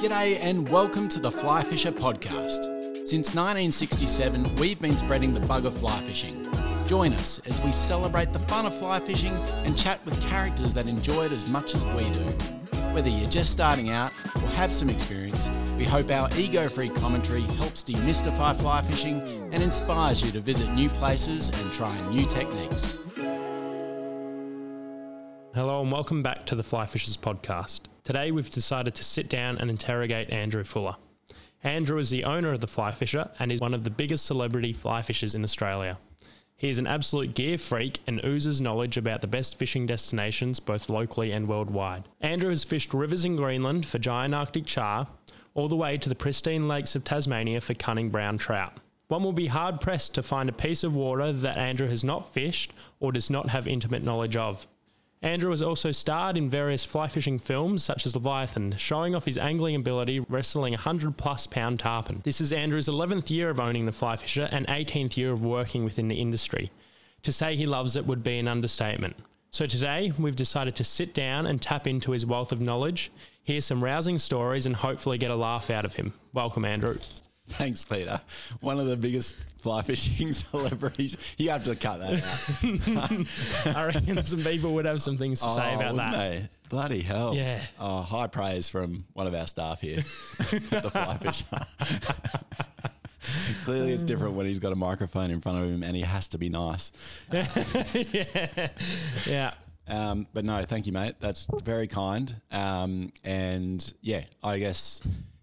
G'day and welcome to the Fly Fisher podcast. Since 1967, we've been spreading the bug of fly fishing. Join us as we celebrate the fun of fly fishing and chat with characters that enjoy it as much as we do. Whether you're just starting out or have some experience, we hope our ego free commentary helps demystify fly fishing and inspires you to visit new places and try new techniques. Hello and welcome back to the Fly Fishers podcast. Today we've decided to sit down and interrogate Andrew Fuller. Andrew is the owner of the Fly Fisher and is one of the biggest celebrity fly fishers in Australia. He is an absolute gear freak and oozes knowledge about the best fishing destinations both locally and worldwide. Andrew has fished rivers in Greenland for giant Arctic char, all the way to the pristine lakes of Tasmania for cunning brown trout. One will be hard pressed to find a piece of water that Andrew has not fished or does not have intimate knowledge of. Andrew has also starred in various fly fishing films such as Leviathan, showing off his angling ability wrestling a 100 plus pound tarpon. This is Andrew's 11th year of owning the fly fisher and 18th year of working within the industry. To say he loves it would be an understatement. So today, we've decided to sit down and tap into his wealth of knowledge, hear some rousing stories, and hopefully get a laugh out of him. Welcome, Andrew. Thanks, Peter. One of the biggest fly fishing celebrities. You have to cut that out. I reckon some people would have some things to oh, say about that. They? Bloody hell. Yeah. Oh, high praise from one of our staff here the fly fisher. Clearly, it's different when he's got a microphone in front of him and he has to be nice. yeah. Yeah. Um, but no, thank you, mate. That's very kind. Um, and yeah, I guess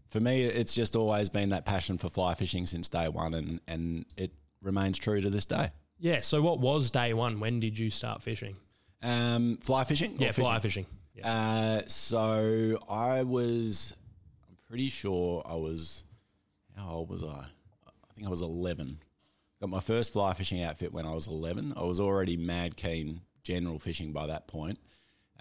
for me, it's just always been that passion for fly fishing since day one, and and it remains true to this day. Yeah. So, what was day one? When did you start fishing? Um, fly fishing. Yeah, fly fishing. Yeah. Uh, so I was, I'm pretty sure I was. How old was I? I think I was 11. Got my first fly fishing outfit when I was 11. I was already mad keen general fishing by that point.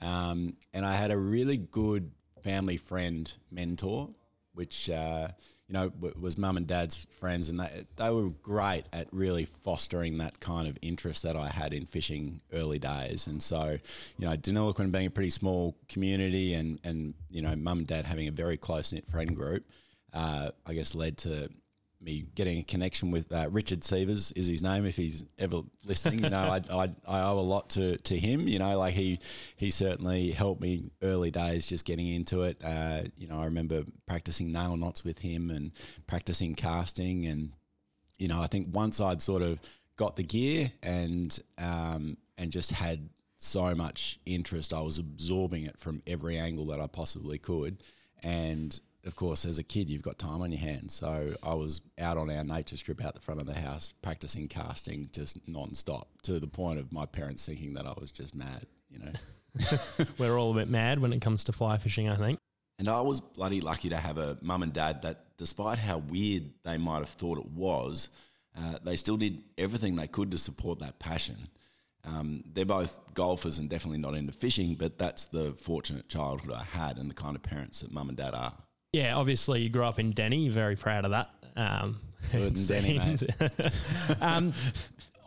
Um, and I had a really good family friend mentor which uh, you know w- was mum and dad's friends, and they they were great at really fostering that kind of interest that I had in fishing early days. And so, you know, Deniliquin being a pretty small community, and and you know, mum and dad having a very close knit friend group, uh, I guess led to me getting a connection with uh, Richard Sievers is his name. If he's ever listening, you know, I, I, I, owe a lot to, to him. You know, like he he certainly helped me early days just getting into it. Uh, you know, I remember practicing nail knots with him and practicing casting, and you know, I think once I'd sort of got the gear and um, and just had so much interest, I was absorbing it from every angle that I possibly could, and of course, as a kid, you've got time on your hands. So I was out on our nature strip out the front of the house, practicing casting just non-stop to the point of my parents thinking that I was just mad, you know. We're all a bit mad when it comes to fly fishing, I think. And I was bloody lucky to have a mum and dad that, despite how weird they might have thought it was, uh, they still did everything they could to support that passion. Um, they're both golfers and definitely not into fishing, but that's the fortunate childhood I had and the kind of parents that mum and dad are yeah, obviously you grew up in Denny. Very proud of that. Um, Denny, mate. um,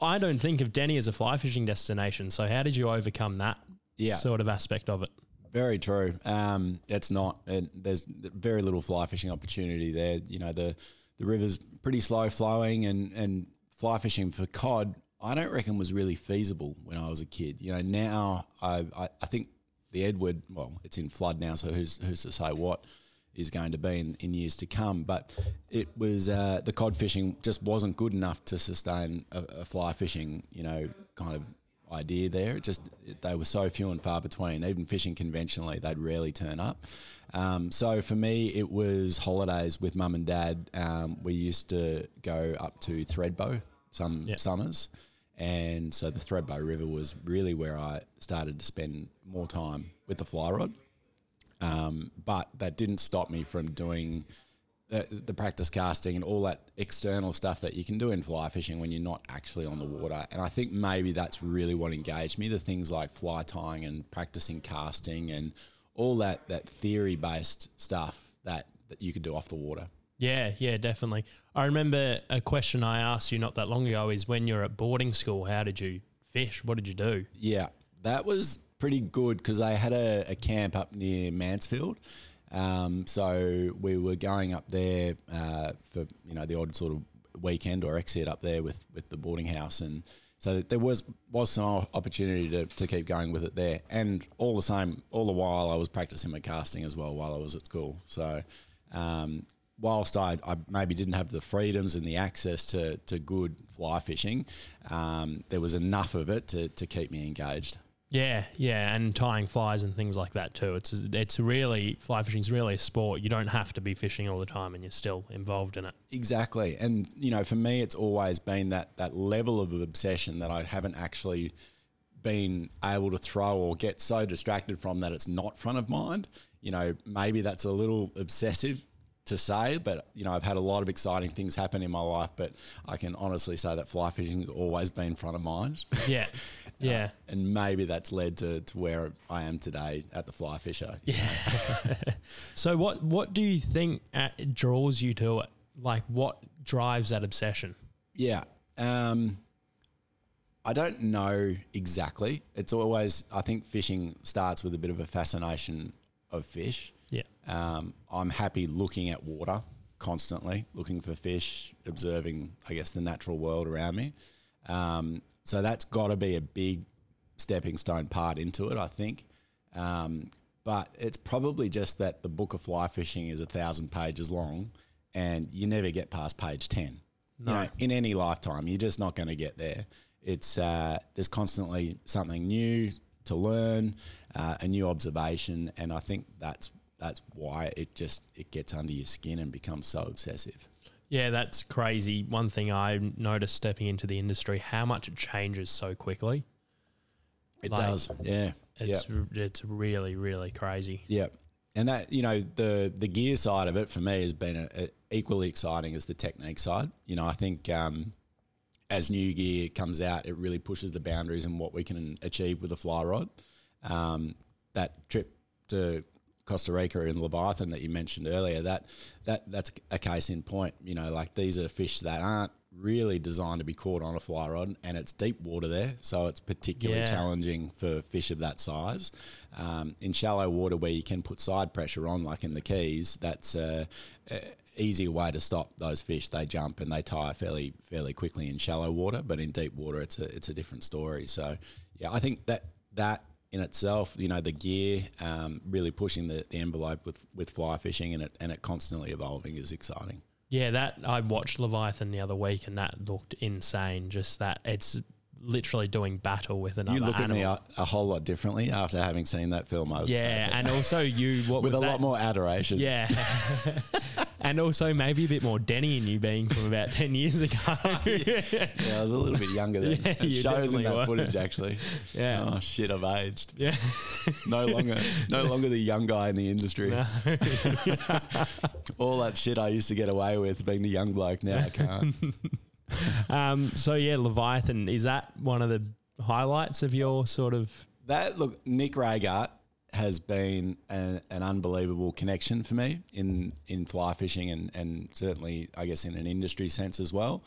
I don't think of Denny as a fly fishing destination. So how did you overcome that yeah. sort of aspect of it? Very true. Um, that's not. there's very little fly fishing opportunity there. You know the the river's pretty slow flowing, and and fly fishing for cod. I don't reckon was really feasible when I was a kid. You know now I I, I think the Edward. Well, it's in flood now, so who's who's to say what? Is going to be in, in years to come. But it was uh, the cod fishing just wasn't good enough to sustain a, a, fly fishing, you know, kind of idea there. It just they were so few and far between. Even fishing conventionally, they'd rarely turn up. Um, so for me, it was holidays with mum and dad. Um, we used to go up to Thredbo some yep. summers. And so the Thredbo River was really where I started to spend more time with the fly rod. Um, but that didn't stop me from doing the, the, practice casting and all that external stuff that you can do in fly fishing when you're not actually on the water. And I think maybe that's really what engaged me the things like fly tying and practicing casting and all that, that theory based stuff that, that you could do off the water. Yeah, yeah, definitely. I remember a question I asked you not that long ago is when you're at boarding school, how did you fish? What did you do? Yeah, that was pretty good because they had a, a, camp up near Mansfield. Um, so we were going up there uh, for you know the odd sort of weekend or exit up there with with the boarding house, and so there was was some opportunity to, to keep going with it there. And all the same, all the while I was practicing my casting as well while I was at school. So. Um, whilst I, I, maybe didn't have the freedoms and the access to, to good fly fishing, um, there was enough of it to, to keep me engaged. Yeah, yeah, and tying flies and things like that too. It's it's really fly fishing is really a sport. You don't have to be fishing all the time, and you're still involved in it. Exactly, and you know, for me, it's always been that that level of obsession that I haven't actually been able to throw or get so distracted from that it's not front of mind. You know, maybe that's a little obsessive to say, but you know, I've had a lot of exciting things happen in my life, but I can honestly say that fly fishing has always been front of mind. Yeah. Yeah. Uh, and maybe that's led to, to where I am today at the fly fisher. Yeah. so what what do you think draws you to it? Like what drives that obsession? Yeah. Um, I don't know exactly. It's always I think fishing starts with a bit of a fascination of fish. Yeah. Um, I'm happy looking at water constantly, looking for fish, observing, I guess, the natural world around me. Um, so that's got to be a big stepping stone part into it, I think. Um, but it's probably just that the book of fly fishing is a thousand pages long and you never get past page 10. No. You know, in any lifetime, you're just not going to get there. It's uh, there's constantly something new to learn, uh, a new observation, and I think that's that's why it just it gets under your skin and becomes so obsessive. Yeah, that's crazy. One thing I noticed stepping into the industry, how much it changes so quickly. It like, does. Yeah. It's yep. it's really really crazy. Yeah. And that you know the the gear side of it for me has been a, a equally exciting as the technique side. You know, I think um, as new gear comes out, it really pushes the boundaries and what we can achieve with a fly rod. Um, that trip to Costa Rica and Leviathan that you mentioned earlier, that that that's a case in point. You know, like these are fish that aren't really designed to be caught on a fly rod, and it's deep water there, so it's particularly yeah. challenging for fish of that size. Um, in shallow water where you can put side pressure on, like in the Keys, that's a, a easier way to stop those fish. They jump and they tire fairly fairly quickly in shallow water, but in deep water, it's a it's a different story. So, yeah, I think that that in itself, you know, the gear um, really pushing the, the envelope with, with fly fishing and it and it constantly evolving is exciting. Yeah, that I watched Leviathan the other week and that looked insane. Just that it's literally doing battle with another. You look animal. at me a, a, whole lot differently after having seen that film. I yeah, and also you what with a that? lot more adoration. Yeah, and also maybe a bit more Denny in you being from about ten years ago. yeah. yeah. I was a little bit younger then. Yeah, it shows in that were. footage actually. Yeah. Oh shit, I've aged. Yeah. no longer, no longer the young guy in the industry. No. All that shit I used to get away with being the young bloke. Now I can't. um, so yeah, Leviathan is that one of the highlights of your sort of that look Nick Reygaert has been an, an, unbelievable connection for me in in fly fishing and and certainly I guess in an industry sense as well.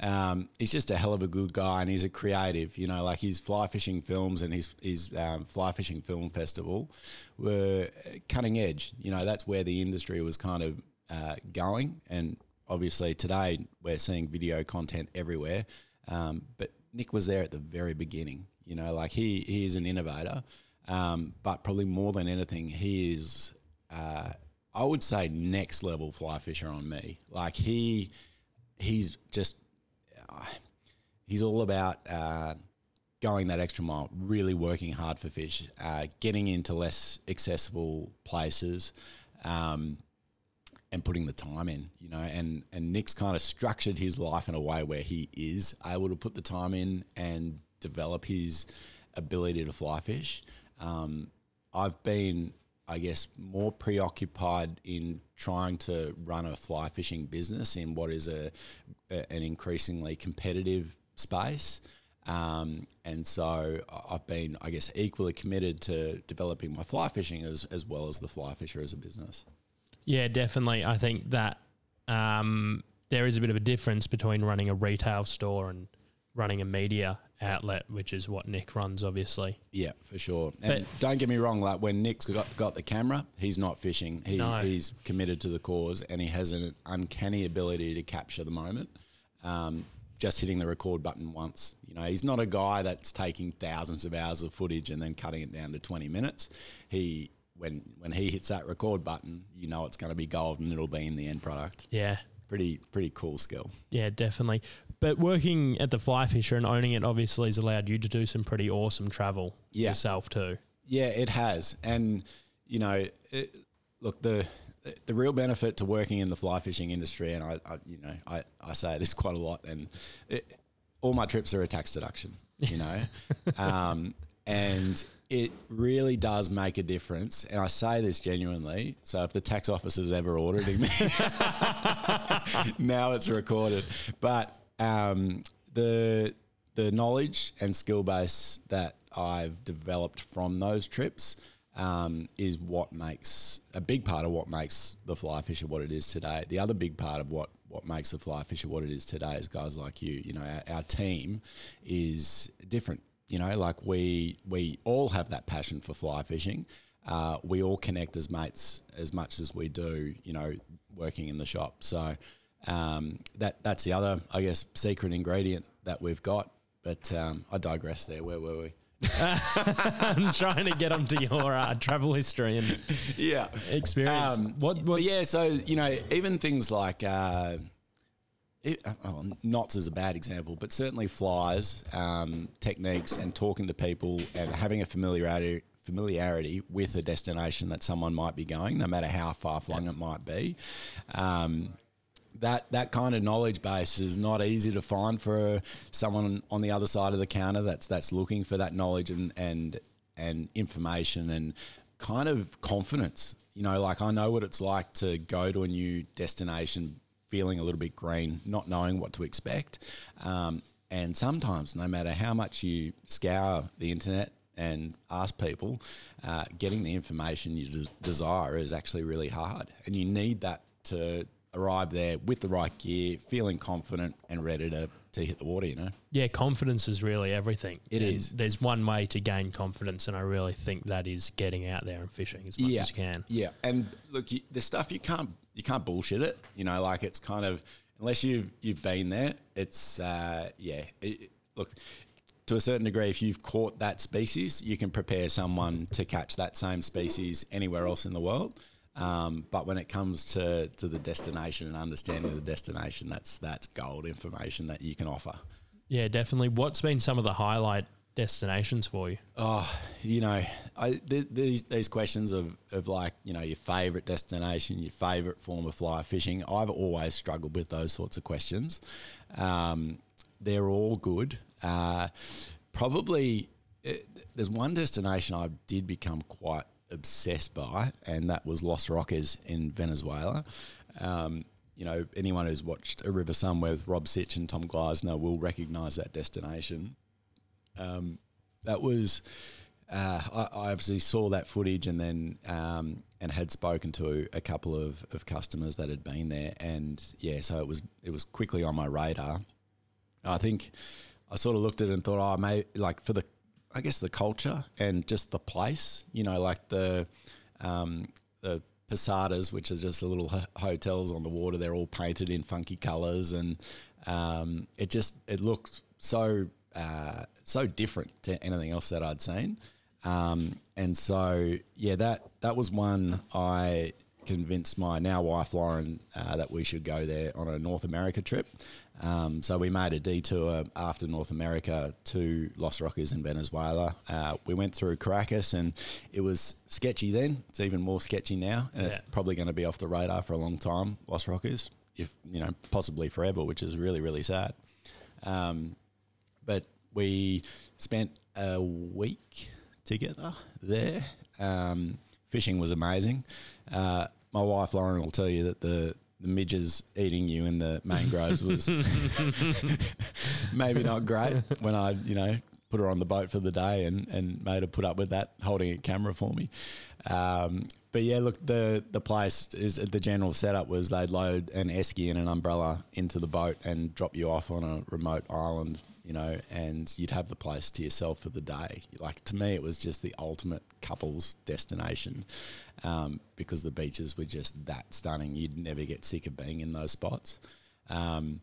Um, he's just a hell of a good guy and he's a creative. You know, like his fly fishing films and his his um, fly fishing film festival were cutting edge. You know, that's where the industry was kind of uh, going and obviously today we're seeing video content everywhere. Um, but Nick was there at the very beginning. You know, like he he is an innovator, um, but probably more than anything, he is. Uh, I would say next level fly fisher on me. Like he, he's just, uh, he's all about uh, going that extra mile, really working hard for fish, uh, getting into less accessible places, um, and putting the time in, you know, and and Nick's kind of structured his life in a way where he is able to put the time in and develop his ability to fly fish. Um, I've been, I guess, more preoccupied in trying to run a fly fishing business in what is a, a an increasingly competitive space. Um, and so I've been, I guess, equally committed to developing my fly fishing as, as well as the fly fisher as a business. Yeah, definitely. I think that um, there is a bit of a difference between running a retail store and running a media outlet, which is what Nick runs, obviously. Yeah, for sure. And don't get me wrong, like when Nick's got, got the camera, he's not fishing. He, No. He's committed to the cause and he has an uncanny ability to capture the moment. Um, just hitting the record button once. You know, he's not a guy that's taking thousands of hours of footage and then cutting it down to 20 minutes. He when when he hits that record button, you know it's going to be gold and it'll be in the end product. Yeah. Pretty pretty cool skill. Yeah, definitely. But working at the Fly Fisher and owning it obviously has allowed you to do some pretty awesome travel Yeah. yourself too. Yeah, it has, and you know, it, look the the real benefit to working in the fly fishing industry, and I, I you know, I, I say this quite a lot, and it, all my trips are a tax deduction, you know, um, and it really does make a difference. And I say this genuinely. So if the tax office is ever auditing me, now it's recorded. But um, the the knowledge and skill base that I've developed from those trips um, is what makes a big part of what makes the fly fisher what it is today. The other big part of what what makes the fly fisher what it is today is guys like you. You know, our, our team is different. You know, like we we all have that passion for fly fishing. Uh, we all connect as mates as much as we do. You know, working in the shop. So um, that that's the other, I guess, secret ingredient that we've got. But um, I digress. There, where were we? I'm trying to get onto your uh, travel history and Yeah, experience. Um, what yeah, so you know, even things like uh, it, oh, knots is a bad example, but certainly flies, um, techniques, and talking to people and having a familiarity familiarity with a destination that someone might be going, no matter how far flung it might be. Um, that that kind of knowledge base is not easy to find for someone on the other side of the counter that's that's looking for that knowledge and and and information and kind of confidence. You know, like I know what it's like to go to a new destination feeling a little bit green, not knowing what to expect. Um, and sometimes, no matter how much you scour the internet and ask people, uh, getting the information you des- desire is actually really hard. And you need that to arrive there with the right gear, feeling confident and ready to, to hit the water, you know? yeah, confidence is really everything. It It is. There's one way to gain confidence, and I really think that is getting out there and fishing as much yeah. as you can. Yeah, and look, you, the stuff you can't you can't bullshit it. You know, like it's kind of unless you've you've been there, it's uh, yeah. It- look, to a certain degree, if you've caught that species, you can prepare someone to catch that same species anywhere else in the world. Um, but when it comes to, to the destination and understanding the destination, that's that's gold information that you can offer. Yeah, definitely. What's been some of the highlight destinations for you? Oh, you know, I th- these these questions of, of like you know your favorite destination, your favorite form of fly fishing. I've always struggled with those sorts of questions. Um, they're all good. Uh, probably it, there's one destination I did become quite obsessed by, and that was Los Roques in Venezuela. Um, you know, anyone who's watched A River Somewhere with Rob Sitch and Tom Gleisner will recognise that destination um, that was uh, I, I obviously saw that footage and then um, and had spoken to a couple of, of customers that had been there and yeah so it was it was quickly on my radar I think I sort of looked at it and thought oh may like for the I guess the culture and just the place you know like the um, the posadas which are just the little ho- hotels on the water they're all painted in funky colors and um, it just it looked so uh, so different to anything else that I'd seen. Um, and so, yeah, that that was one I convinced my now wife Lauren uh, that we should go there on a North America trip. Um, so we made a detour after North America to Los Roques in Venezuela. Uh, we went through Caracas, and it was sketchy then. It's even more sketchy now, and it's probably going to be off the radar for a long time. Los Roques, if you know, possibly forever, which is really really sad. Um, but we spent a week together there. Um, fishing was amazing. Uh, my wife Lauren will tell you that the the midges eating you in the mangroves was maybe not great when I you know put her on the boat for the day and, and made her put up with that holding a camera for me. Um, but yeah, look, the the place is the general setup was they'd load an esky and an umbrella into the boat and drop you off on a remote island you know, and you'd have the place to yourself for the day. Like to me, it was just the ultimate couples destination um, because the beaches were just that stunning. You'd never get sick of being in those spots. Um,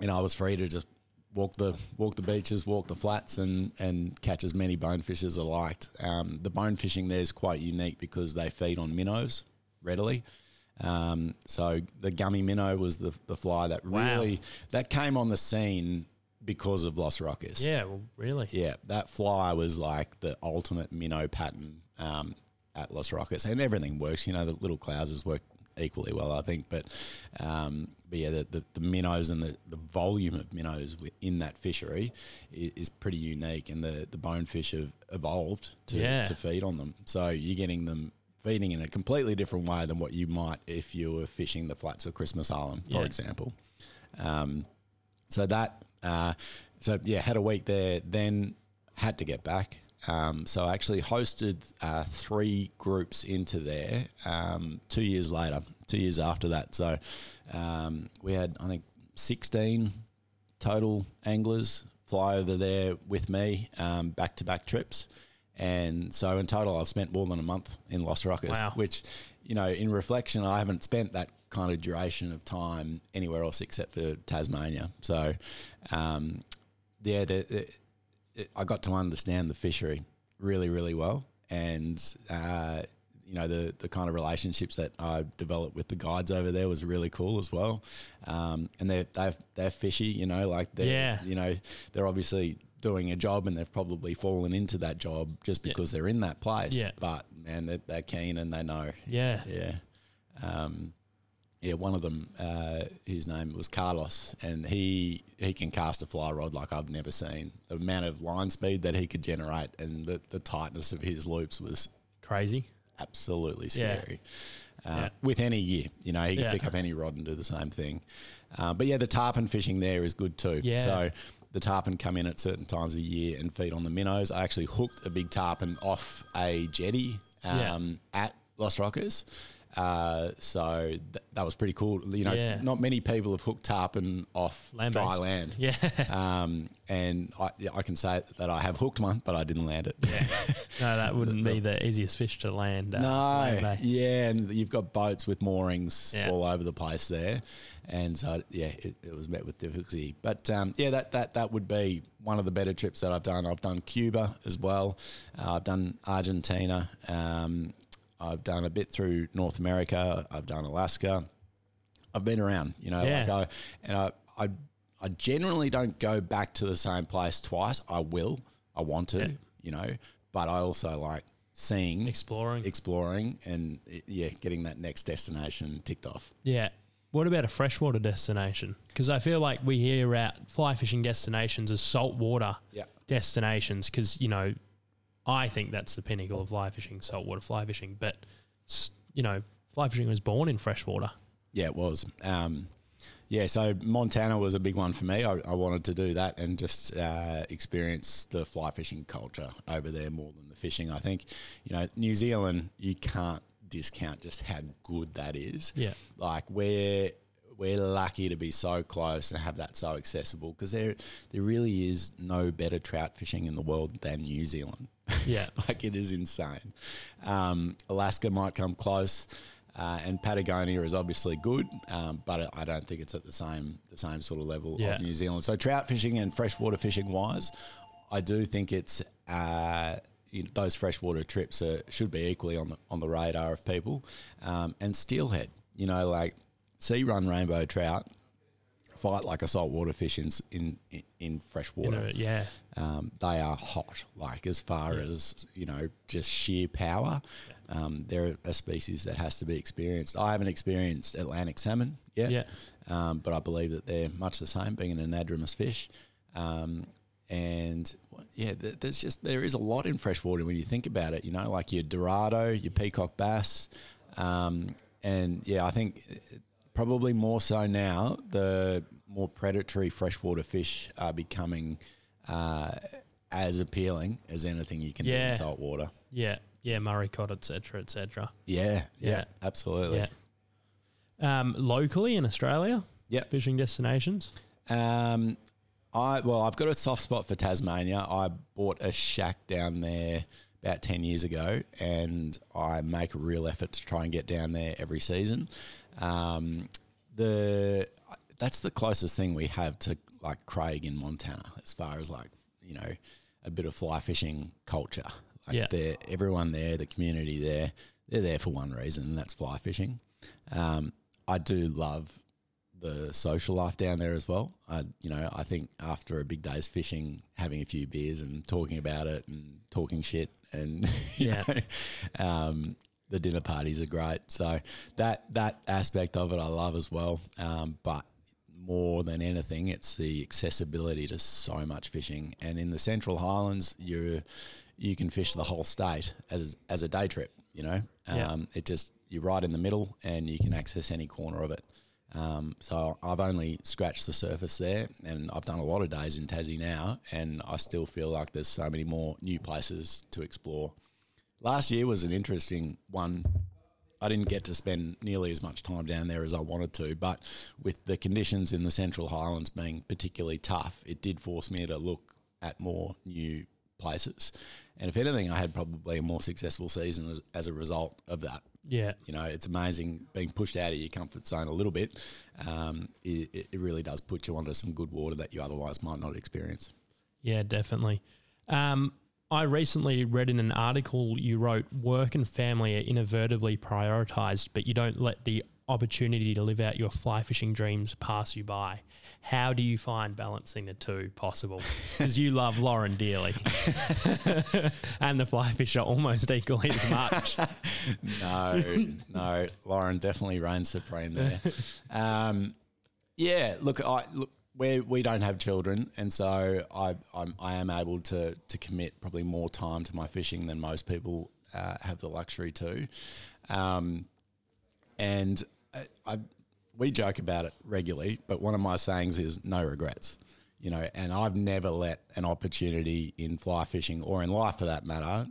and I was free to just walk the walk the beaches, walk the flats, and and catch as many bonefish as I liked. Um, the bone fishing there is quite unique because they feed on minnows readily. Um, so the gummy minnow was the the fly that Wow. really that came on the scene because of Los Roques. Yeah, well, really. Yeah, that fly was like the ultimate minnow pattern um, at Los Roques, and everything works. You know, the little Clousers work equally well, I think. But um, but yeah, the, the, the minnows and the, the volume of minnows in that fishery is, is pretty unique, and the the bonefish have evolved to Yeah. to feed on them. So you're getting them. Feeding in a completely different way than what you might if you were fishing the flats of Christmas Island, for Yeah. example. Um, so that, uh, so yeah, had a week there, then had to get back. Um, so I actually hosted uh, three groups into there um, two years later, two years after that. So um, we had, I think, 16 total anglers fly over there with me, back to back trips. And so in total, I've spent more than a month in Los Roques, Wow. which, you know, in reflection, I haven't spent that kind of duration of time anywhere else except for Tasmania. So, um, yeah, the, the, I got to understand the fishery really, really well. And, uh, you know, the, the kind of relationships that I developed with the guides over there was really cool as well. Um, and they're, they're, they're fishy, you know, like they're, Yeah. you know, they're obviously doing a job and they've probably fallen into that job just Yeah. because they're in that place. Yeah. But man, they're, they're keen and they know. Yeah. Yeah. Um, yeah, one of them, uh, his name was Carlos, and he he can cast a fly rod like I've never seen. The amount of line speed that he could generate and the, the tightness of his loops was Crazy. absolutely Yeah. scary. Uh, Yeah. With any gear, you know, he Yeah. can pick up any rod and do the same thing. Uh, but yeah, the tarpon fishing there is good too. Yeah. So the tarpon come in at certain times of year and feed on the minnows. I actually hooked a big tarpon off a jetty Yeah. um, at Los Roques. Uh, so th- that was pretty cool. You know, Yeah. not many people have hooked tarpon off Land-based. dry land. Yeah. Um, and I, yeah, I can say that I have hooked one, but I didn't land it. no, that wouldn't be the easiest fish to land. Uh, No, land-based. yeah, and you've got boats with moorings Yeah. all over the place there, and so yeah, it, it was met with difficulty. But um, yeah, that that that would be one of the better trips that I've done. I've done Cuba as well. Uh, I've done Argentina. Um, I've done a bit through North America. I've done Alaska. I've been around, you know, Yeah. like I, and I, I, I generally don't go back to the same place twice. I will, I want to, Yeah. you know, but I also like seeing Exploring. exploring and yeah, getting that next destination ticked off. Yeah. What about a freshwater destination? Because I feel like we hear out fly fishing destinations as saltwater Yeah. destinations because, you know, I think that's the pinnacle of fly fishing, saltwater fly fishing. But, you know, fly fishing was born in freshwater. Yeah, it was. Um, yeah, so Montana was a big one for me. I, I wanted to do that and just uh, experience the fly fishing culture over there more than the fishing. I think, you know, New Zealand, you can't discount just how good that is. Yeah. Like we're we're lucky to be so close and have that so accessible because there there really is no better trout fishing in the world than New Zealand. Yeah. like it is insane. Um, Alaska might come close, uh, and Patagonia is obviously good, um, but I don't think it's at the same the same sort of level Yeah. of New Zealand. So trout fishing and freshwater fishing wise, I do think it's. Uh, those freshwater trips are, should be equally on the on the radar of people, um, and steelhead. You know, like sea run rainbow trout fight like a saltwater fish in in in, You freshwater know, yeah. um, they are hot. Like as far as you know, just sheer power. Um, they're a species that has to be experienced. I haven't experienced Atlantic salmon yet, Yeah. um, but I believe that they're much the same, being an anadromous fish. Um, and yeah, there's just there is a lot in freshwater when you think about it. You know, like your Dorado, your peacock bass, um, and yeah, I think probably more so now the more predatory freshwater fish are becoming uh, as appealing as anything you can do Yeah. in saltwater. Yeah. Yeah. Murray cod, etc., cetera, et cetera. Yeah, yeah, Yeah. absolutely. Yeah. Um, locally in Australia, Yeah. fishing destinations. Um, I well, I've got a soft spot for Tasmania. I bought a shack down there about ten years ago, and I make a real effort to try and get down there every season. Um, the that's the closest thing we have to like Craig in Montana, as far as like you know a bit of fly fishing culture. Like Yeah. everyone there, the community there, they're there for one reason, and that's fly fishing. Um, I do love the social life down there as well. I, you know, I think after a big day's fishing, having a few beers and talking about it and talking shit and Yeah. know, um, the dinner parties are great. So that that aspect of it I love as well. Um, but more than anything, it's the accessibility to so much fishing. And in the Central Highlands, you you can fish the whole state as as a day trip. You know, Yeah. um, it just you're right in the middle, and you can access any corner of it. Um, so I've only scratched the surface there, and I've done a lot of days in Tassie now, and I still feel like there's so many more new places to explore. Last year was an interesting one. I didn't get to spend nearly as much time down there as I wanted to, but with the conditions in the Central Highlands being particularly tough, it did force me to look at more new places. And if anything, I had probably a more successful season as, as a result of that. Yeah. You know, it's amazing being pushed out of your comfort zone a little bit. Um, it, it- it really does put you onto some good water that you otherwise might not experience. Yeah, definitely. Um, I recently read in an article you wrote work and family are inadvertently prioritized, but you don't let the opportunity to live out your fly fishing dreams pass you by. How do you find balancing the two possible? Because you love Lauren dearly and the fly fisher almost equally as much. no, no, Lauren definitely reigns supreme there. Um, yeah, look, I look. We, we don't have children, and so I I'm, I am able to to commit probably more time to my fishing than most people uh, have the luxury to. Um, and I, I we joke about it regularly, but one of my sayings is no regrets. You know, and I've never let an opportunity in fly fishing or in life for that matter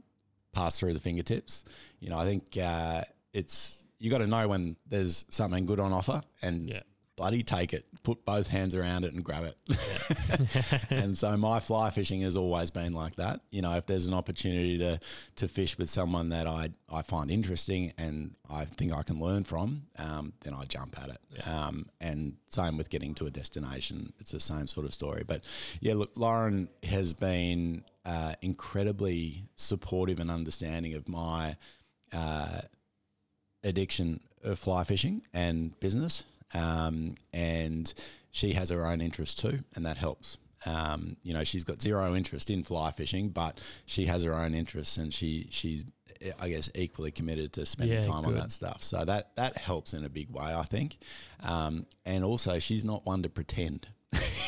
pass through the fingertips. You know, I think uh, it's you got to know when there's something good on offer and Yeah. Bloody take it, put both hands around it and grab it. and so my fly fishing has always been like that. You know, if there's an opportunity to to fish with someone that I I find interesting and I think I can learn from, um, then I jump at it. Um, and same with getting to a destination, it's the same sort of story. But yeah, look, Lauren has been uh, incredibly supportive and understanding of my uh, addiction of fly fishing and business. Um, and she has her own interests too, and that helps. Um, you know, she's got zero interest in fly fishing, but she has her own interests, and she she's I guess equally committed to spending Yeah, time on that stuff. So that that helps in a big way, I think. Um, and also, she's not one to pretend.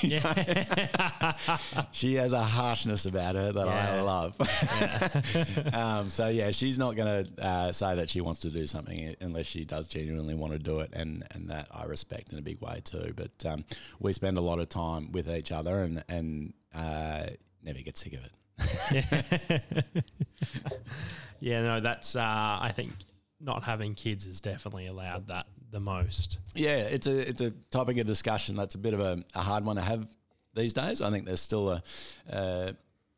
she has a harshness about her that I Yeah. love. um, so yeah, she's not going to uh, say that she wants to do something unless she does genuinely want to do it, and and that I respect in a big way too. But um, we spend a lot of time with each other, and and uh, never get sick of it. Yeah, no, that's, uh, I think not having kids has definitely allowed that the most. Yeah, it's a it's a topic of discussion that's a bit of a, a hard one to have these days. I think there's still a uh,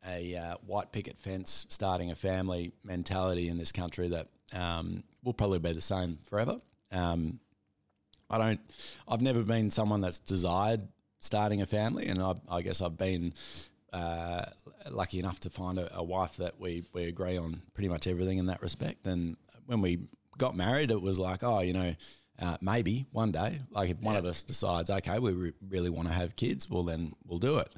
a uh, white picket fence starting a family mentality in this country that um, will probably be the same forever. Um, I don't. I've never been someone that's desired starting a family, and I, I guess I've been uh, lucky enough to find a, a wife that we we agree on pretty much everything in that respect. And when we got married, it was like, oh, you know. Uh, maybe one day, like if one of us decides, okay, we re- really want to have kids, well, then we'll do it.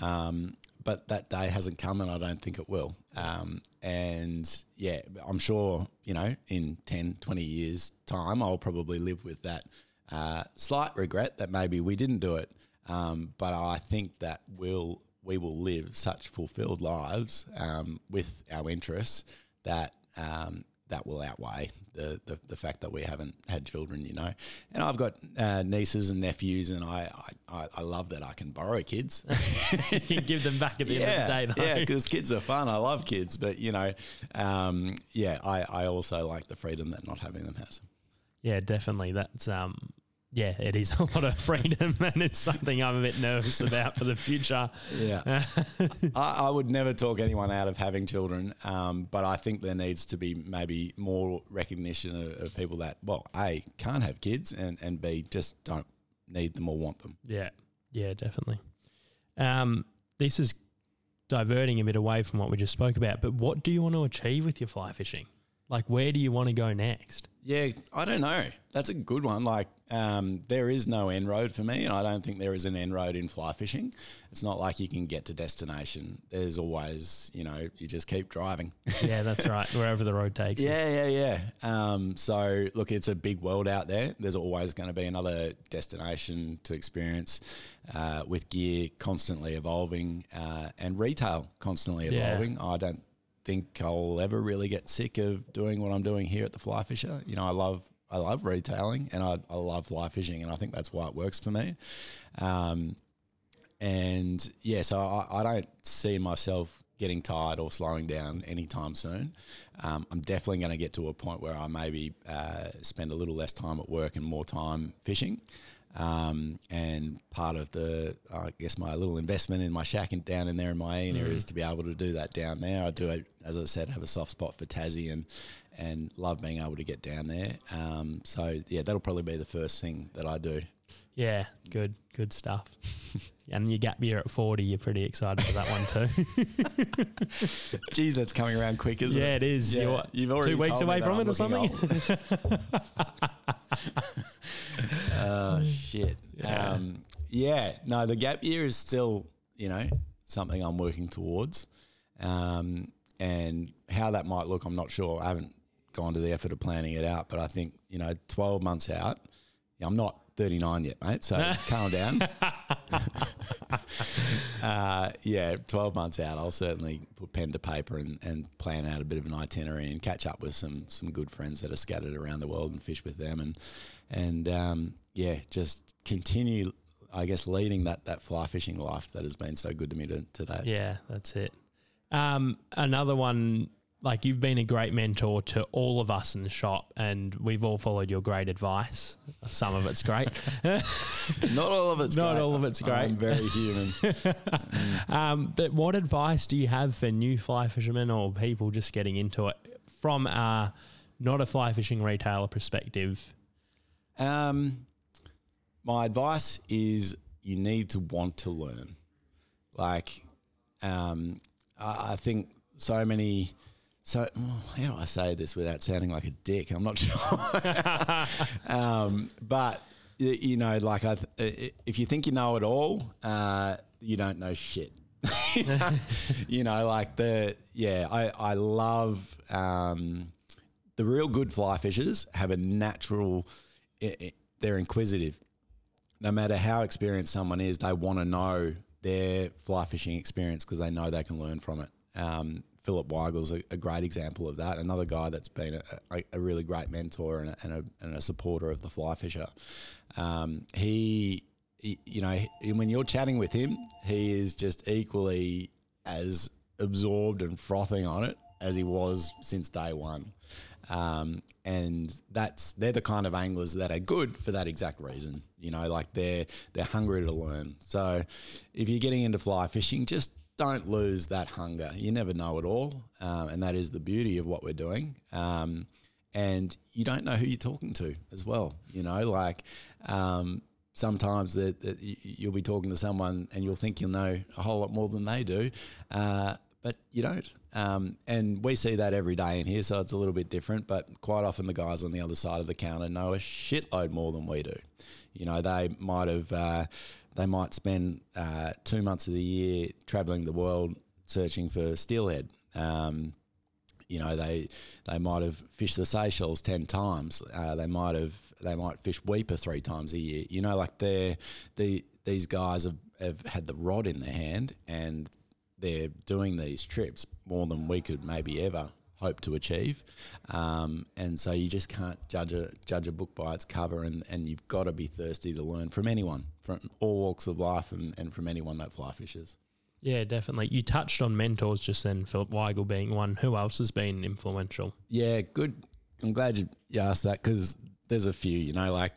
Um, but that day hasn't come, and I don't think it will. Um, and yeah, I'm sure, you know, in 10, 20 years' time, I'll probably live with that uh, slight regret that maybe we didn't do it. Um, but I think that we'll, we will live such fulfilled lives um, with our interests that um, that will outweigh the, the, the fact that we haven't had children, you know. And I've got uh, nieces and nephews, and I, I, I- love that I can borrow kids. you can give them back at the end of the day, though. Yeah, because kids are fun. I love kids, but you know, um, yeah, I, I also like the freedom that not having them has. Yeah, definitely. That's um, yeah, it is a lot of freedom, and it's something I'm a bit nervous about for the future. Yeah. I, I would never talk anyone out of having children, um, but I think there needs to be maybe more recognition of, of people that, well, A, can't have kids, and, and B, just don't need them or want them. Yeah, yeah, definitely. Um, this is diverting a bit away from what we just spoke about, but what do you want to achieve with your fly fishing? Like, where do you want to go next? Yeah, I don't know. That's a good one. Like, um, there is no end road for me, and I don't think there is an end road in fly fishing. It's not like you can get to destination. There's always, you know, you just keep driving. Yeah, that's right. Wherever the road takes you. Yeah, yeah, yeah. Um, so look, it's a big world out there. There's always going to be another destination to experience, uh, with gear constantly evolving uh, and retail constantly Yeah. evolving. I don't think I'll ever really get sick of doing what I'm doing here at the Fly Fisher. You know, I love I love retailing and I, I love fly fishing, and I think that's why it works for me. Um, and yeah, so I, I don't see myself getting tired or slowing down anytime soon. Um, I'm definitely going to get to a point where I maybe uh, spend a little less time at work and more time fishing. Um, and part of the, I guess, my little investment in my shack and down in there in my area is to be able to do that down there. I do, as I said, have a soft spot for Tassie and and love being able to get down there. Um, so yeah, that'll probably be the first thing that I do. Yeah, good, good stuff. and your gap year at 40, you're pretty excited for that one too. Geez, that's coming around quick, isn't yeah, it? it is. Yeah, You're what, you've already two weeks away from I'm it or something? Oh shit. Yeah. Um, yeah. No, the gap year is still, you know, something I'm working towards. Um, and how that might look, I'm not sure. I haven't gone to the effort of planning it out, but I think, you know, 12 months out, I'm not 39 yet, mate. So calm down. uh, yeah, 12 months out, I'll certainly put pen to paper and, and plan out a bit of an itinerary and catch up with some some good friends that are scattered around the world and fish with them and and um, yeah, just continue, I guess, leading that that fly fishing life that has been so good to me to, today. Yeah, that's it. Um, another one, like you've been a great mentor to all of us in the shop, and we've all followed your great advice. Some of it's great. Not all of it's Not great. all of it's great. I'm very human. um, but what advice do you have for new fly fishermen or people just getting into it from a not a fly fishing retailer perspective? Um, my advice is you need to want to learn. Like, um, I, I think so many. So how do I say this without sounding like a dick? I'm not sure. um, but you know, like I, if you think you know it all, uh, you don't know shit. you know, like the yeah, I I love um, the real good fly fishers have a natural. i- i- they're inquisitive. No matter how experienced someone is, they want to know their fly fishing experience because they know they can learn from it. Um, Philip Weigel's a, a great example of that. Another guy that's been a, a, really great mentor and a, and, and a supporter of the fly fisher. Um, he, he, you know, when you're chatting with him, he is just equally as absorbed and frothing on it as he was since day one. Um, and that's they're the kind of anglers that are good for that exact reason. You know, like they're they're hungry to learn. So if you're getting into fly fishing, just don't lose that hunger. You never know it all, um, and that is the beauty of what we're doing. Um, and you don't know who you're talking to as well. You know, like um, sometimes that, that you'll be talking to someone and you'll think you'll know a whole lot more than they do, uh, but you don't. Um, and we see that every day in here, so it's a little bit different. But quite often, the guys on the other side of the counter know a shitload more than we do. You know, they might have. Uh, they might spend uh, two months of the year traveling the world searching for steelhead. Um, you know they they might have fished the Seychelles ten times. Uh, they might have they might fish Weipa three times a year. You know, like they're the these guys have, have had the rod in their hand and they're doing these trips more than we could maybe ever hope to achieve. Um, and so you just can't judge a judge a book by its cover, and, and you've got to be thirsty to learn from anyone, from all walks of life, and, and from anyone that fly fishes. Yeah, definitely. You touched on mentors just then, Philip Weigel being one. Who else has been influential? Yeah, good. I'm glad you, you asked that because there's a few, you know, like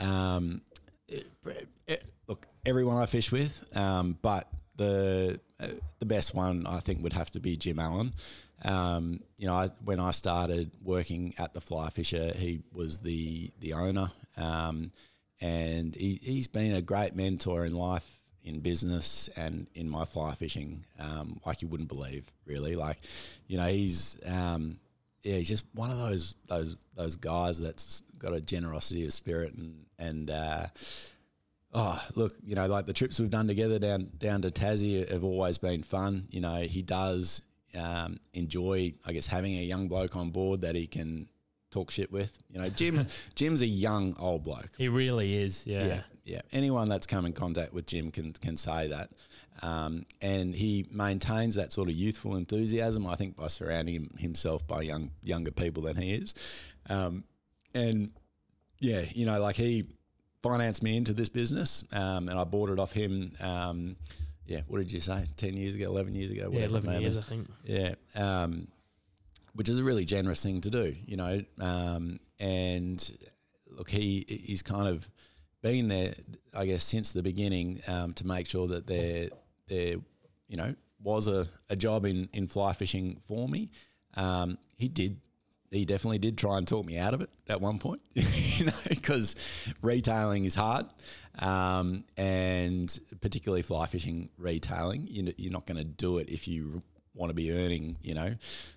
Um, it- it- look, everyone I fish with, um, but the uh, the best one I think would have to be Jim Allen. Um, you know, I, when I started working at the Fly Fisher, he was the the owner, um, and he, he's been a great mentor in life, in business, and in my fly fishing, um, like you wouldn't believe, really. Like, you know, he's um, yeah, he's just one of those those those guys that's got a generosity of spirit and and. Uh, Oh, look, you know, like the trips we've done together down down to Tassie have always been fun. You know, he does um, enjoy, I guess, having a young bloke on board that he can talk shit with. You know, Jim Jim's a young old bloke. He really is. Yeah. Yeah, yeah. Anyone that's come in contact with Jim can can say that, um, and he maintains that sort of youthful enthusiasm. I think by surrounding himself by young younger people than he is, um, and yeah, you know, like he financed me into this business, um, and I bought it off him. Um, yeah, what did you say? Ten years ago, eleven years ago, Yeah, eleven years. I think. Yeah, um, which is a really generous thing to do, you know. Um, and look, he he's kind of been there, I guess, since the beginning um, to make sure that there there, you know, was a, a job in in fly fishing for me. Um, he did. He definitely did try and talk me out of it at one point, you know, because retailing is hard, um, and particularly fly fishing retailing. You know, you're not going to do it if you want to be earning, you know,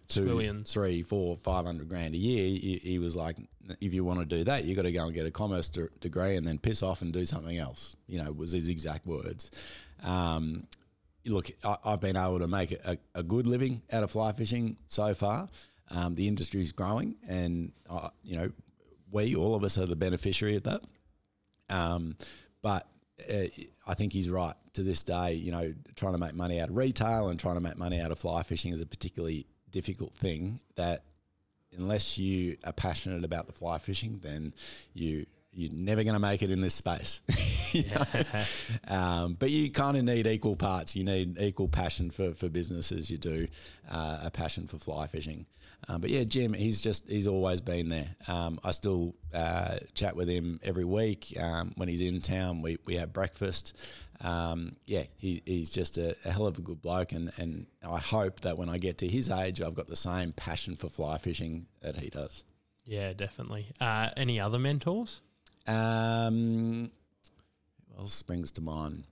two, Squillions. three, four, five hundred grand a year. He, he was like, if you want to do that, you got to go and get a commerce de- degree and then piss off and do something else. You know, was his exact words. Um, look, I, I've been able to make a, a good living out of fly fishing so far. Um, the industry is growing, and uh, you know, we all of us are the beneficiary of that. Um, but uh, I think he's right to this day. You know, trying to make money out of retail and trying to make money out of fly fishing is a particularly difficult thing. That unless you are passionate about the fly fishing, then you you're never going to make it in this space. You um, but you kind of need equal parts. You need equal passion for, for business as you do uh, a passion for fly fishing. Um, but yeah, Jim, he's just he's always been there. Um, I still uh, chat with him every week um, when he's in town. We we have breakfast. Um, yeah, he, he's just a, a hell of a good bloke, and, and I hope that when I get to his age, I've got the same passion for fly fishing that he does. Yeah, definitely. Uh, any other mentors? Um, what else springs to mind?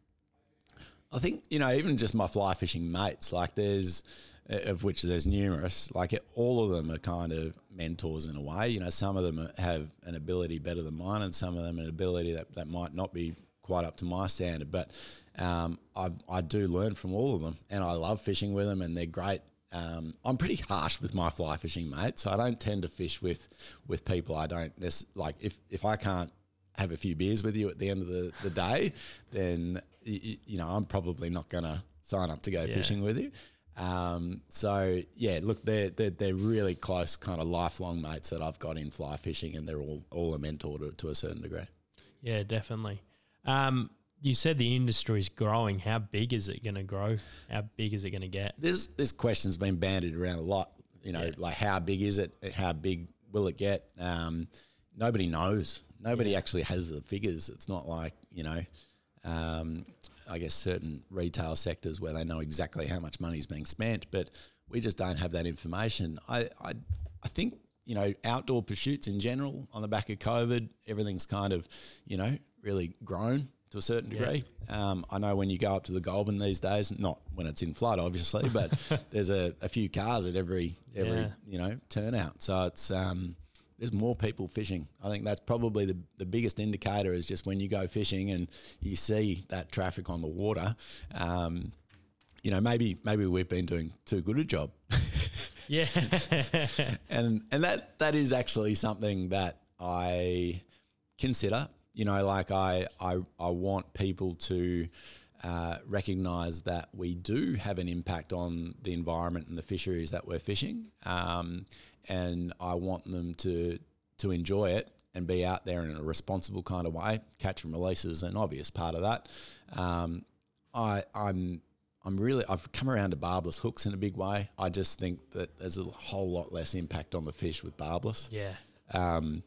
I think you know, even just my fly fishing mates. Like there's, uh, of which there's numerous. Like it, all of them are kind of mentors in a way. You know, some of them have an ability better than mine, and some of them an ability that, that might not be quite up to my standard. But um, I I do learn from all of them, and I love fishing with them, and they're great. Um, I'm pretty harsh with my fly fishing mates. So I don't tend to fish with with people I don't like. If if I can't have a few beers with you at the end of the, the day, then you, you know I'm probably not going to sign up to go Yeah. fishing with you. Um, so yeah, look, they're, they're they're really close, kind of lifelong mates that I've got in fly fishing, and they're all all a mentor to, to a certain degree. Yeah, definitely. Um, you said the industry is growing. How big is it going to grow? How big is it going to get? This this question's been bandied around a lot. You know, Yeah. like how big is it? How big will it get? Um, nobody knows. Nobody actually has the figures. It's not like you know. Um, I guess certain retail sectors where they know exactly how much money is being spent, but we just don't have that information. I, I, I think you know outdoor pursuits in general on the back of COVID, everything's kind of you know really grown to a certain Yeah. degree. Um, I know when you go up to the Goulburn these days, not when it's in flood, obviously, but there's a, a few cars at every every Yeah. you know turnout. So it's um, there's more people fishing. I think that's probably the, the biggest indicator is just when you go fishing and you see that traffic on the water. Um, you know, maybe maybe we've been doing too good a job, Yeah. and and that that is actually something that I consider. You know, like I I, I want people to uh, recognize that we do have an impact on the environment and the fisheries that we're fishing, um, and I want them to to enjoy it and be out there in a responsible kind of way. Catch and release is an obvious part of that. Um, I I'm I'm really I've come around to barbless hooks in a big way. I just think that there's a whole lot less impact on the fish with barbless. yeah. Um,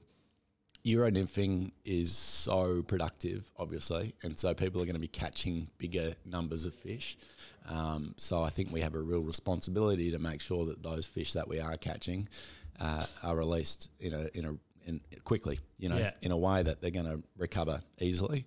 Euro nymphing is so productive, obviously, and so people are going to be catching bigger numbers of fish. Um, so I think we have a real responsibility to make sure that those fish that we are catching uh, are released in a in a in, quickly, you know, Yeah. in a way that they're going to recover easily.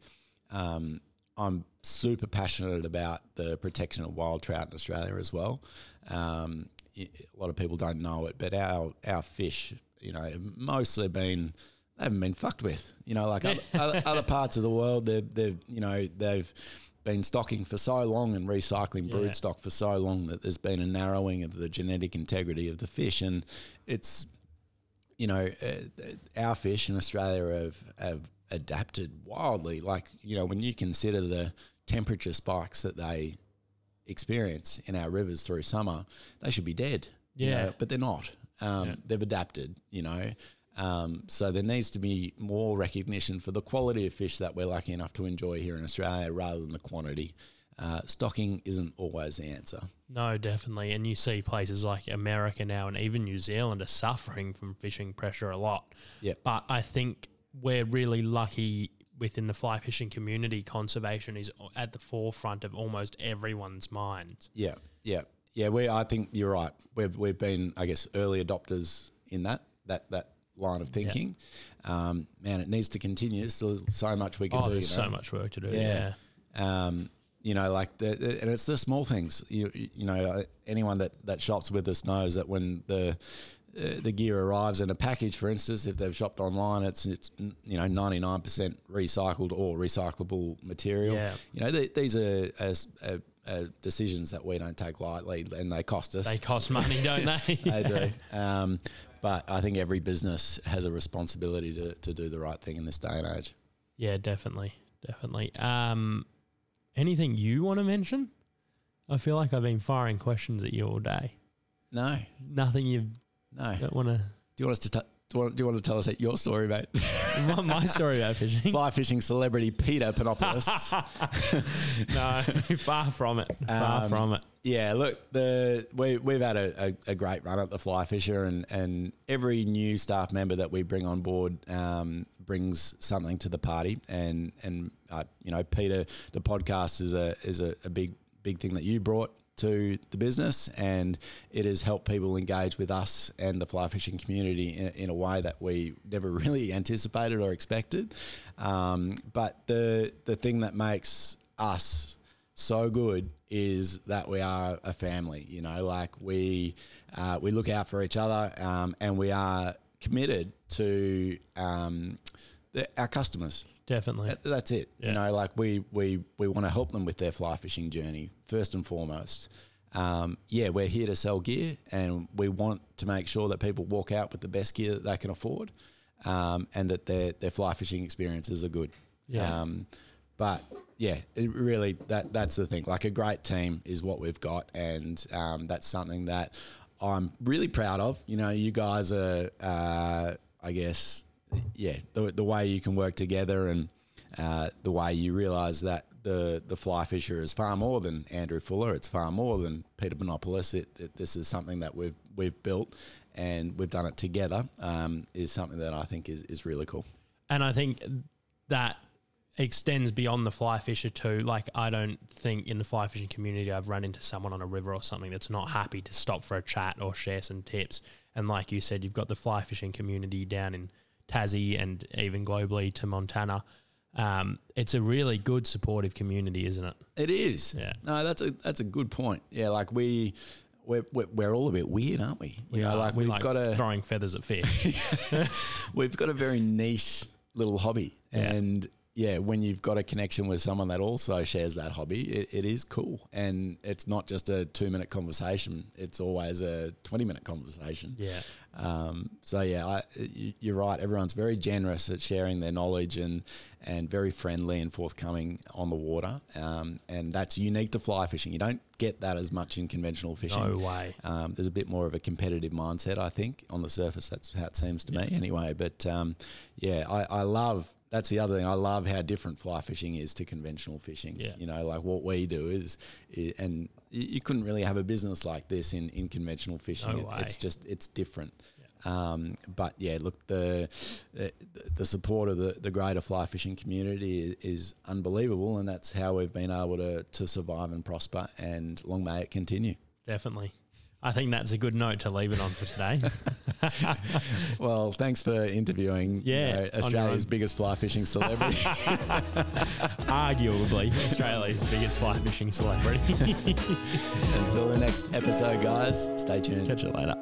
Um, I'm super passionate about the protection of wild trout in Australia as well. Um, a lot of people don't know it, but our our fish, you know, have mostly been they haven't been fucked with. You know, like other, other, other parts of the world, they've they've you know they've been stocking for so long and recycling brood Yeah. stock for so long that there's been a narrowing of the genetic integrity of the fish, and it's you know, uh, our fish in Australia have, have adapted wildly. Like, you know, when you consider the temperature spikes that they experience in our rivers through summer, they should be dead. you Yeah. know, but they're not. Um, Yeah. They've adapted, you know. Um, so there needs to be more recognition for the quality of fish that we're lucky enough to enjoy here in Australia rather than the quantity. Uh, stocking isn't always the answer. No, definitely. And you see places like America now and even New Zealand are suffering from fishing pressure a lot. Yep. But I think we're really lucky within the fly fishing community. Conservation is at the forefront of almost everyone's minds. Yeah, yeah, yeah. We, I think you're right. We've we've been, I guess, early adopters in that that that line of thinking. Um, man, it needs to continue. There's still so much we can Oh, do. there's you so much work to do. Yeah. Yeah. Um, you know, like the, the- and it's the small things. You you know, uh, anyone that that shops with us knows that when the uh, the gear arrives in a package, for instance, if they've shopped online, it's it's you know ninety nine percent recycled or recyclable material. Yeah. You know, th- these are uh, uh, uh, decisions that we don't take lightly, and they cost us. They cost money, don't they? they do. Um, but I think every business has a responsibility to, to do the right thing in this day and age. Yeah, definitely. Definitely. Um, anything you want to mention? I feel like I've been firing questions at you all day. No, Nothing You've no. Do don't want to. Do you want us to? T- do, you want, do you want to tell us your story, mate? my, my story about fishing. Fly fishing celebrity Peter Panopoulos. no, far from it. Far Um, from it. yeah, look, the we we've had a, a, a great run at the Fly Fisher, and and every new staff member that we bring on board um, brings something to the party, and and uh, you know, Peter, the podcast is a is a, a big big thing that you brought to the business, and it has helped people engage with us and the fly fishing community in, in a way that we never really anticipated or expected. Um, but the the thing that makes us so good is that we are a family. You know, like we uh, we look out for each other, um, and we are committed to um, the, our customers. Definitely. That- That's it. Yeah. You know, like we we we want to help them with their fly fishing journey first and foremost. Um, yeah, we're here to sell gear, and we want to make sure that people walk out with the best gear that they can afford, um, and that their their fly fishing experiences are good. Yeah. Um, but yeah, it really that that's the thing. Like a great team is what we've got, and um, that's something that I'm really proud of. You know, you guys are, uh, I guess, yeah, the the way you can work together and uh, the way you realise that the the fly fisher is far more than Andrew Fuller. It's far more than Peter Panopoulos. It, it, this is something that we've we've built and we've done it together. Um, is something that I think is is really cool. And I think that extends beyond the fly fisher too. Like I don't think in the fly fishing community I've run into someone on a river or something that's not happy to stop for a chat or share some tips. And like you said, you've got the fly fishing community down in Tassie and even globally to Montana. Um, it's a really good supportive community, isn't it? It is. Yeah. No, that's a that's a good point. Yeah, like we we're, we're, we're all a bit weird, aren't we? You know, are. like we we've like got a throwing feathers at fish. we've got a very niche little hobby, Yeah. and yeah, when you've got a connection with someone that also shares that hobby, it, it is cool, and it's not just a two minute conversation; it's always a twenty minute conversation. yeah. Um, so yeah, I, you- you're right. Everyone's very generous at sharing their knowledge and and very friendly and forthcoming on the water. Um, and that's unique to fly fishing. You don't get that as much in conventional fishing. No way. Um, there's a bit more of a competitive mindset, I think, on the surface. That's how it seems to me, anyway. But um, yeah, I, I love. That's the other thing. I love how different fly fishing is to conventional fishing. Yeah. You know, like what we do is, i and you, you couldn't really have a business like this in, in conventional fishing. No It- way. It's just it's different. Um, but yeah, look, the, the the support of the, the greater fly fishing community is, is unbelievable, and that's how we've been able to to survive and prosper. And long may it continue. Definitely. I think that's a good note to leave it on for today. well, thanks for interviewing yeah, you know, Australia's biggest fly fishing celebrity. Arguably Australia's biggest fly fishing celebrity. Until the next episode, guys, stay tuned. Catch you later.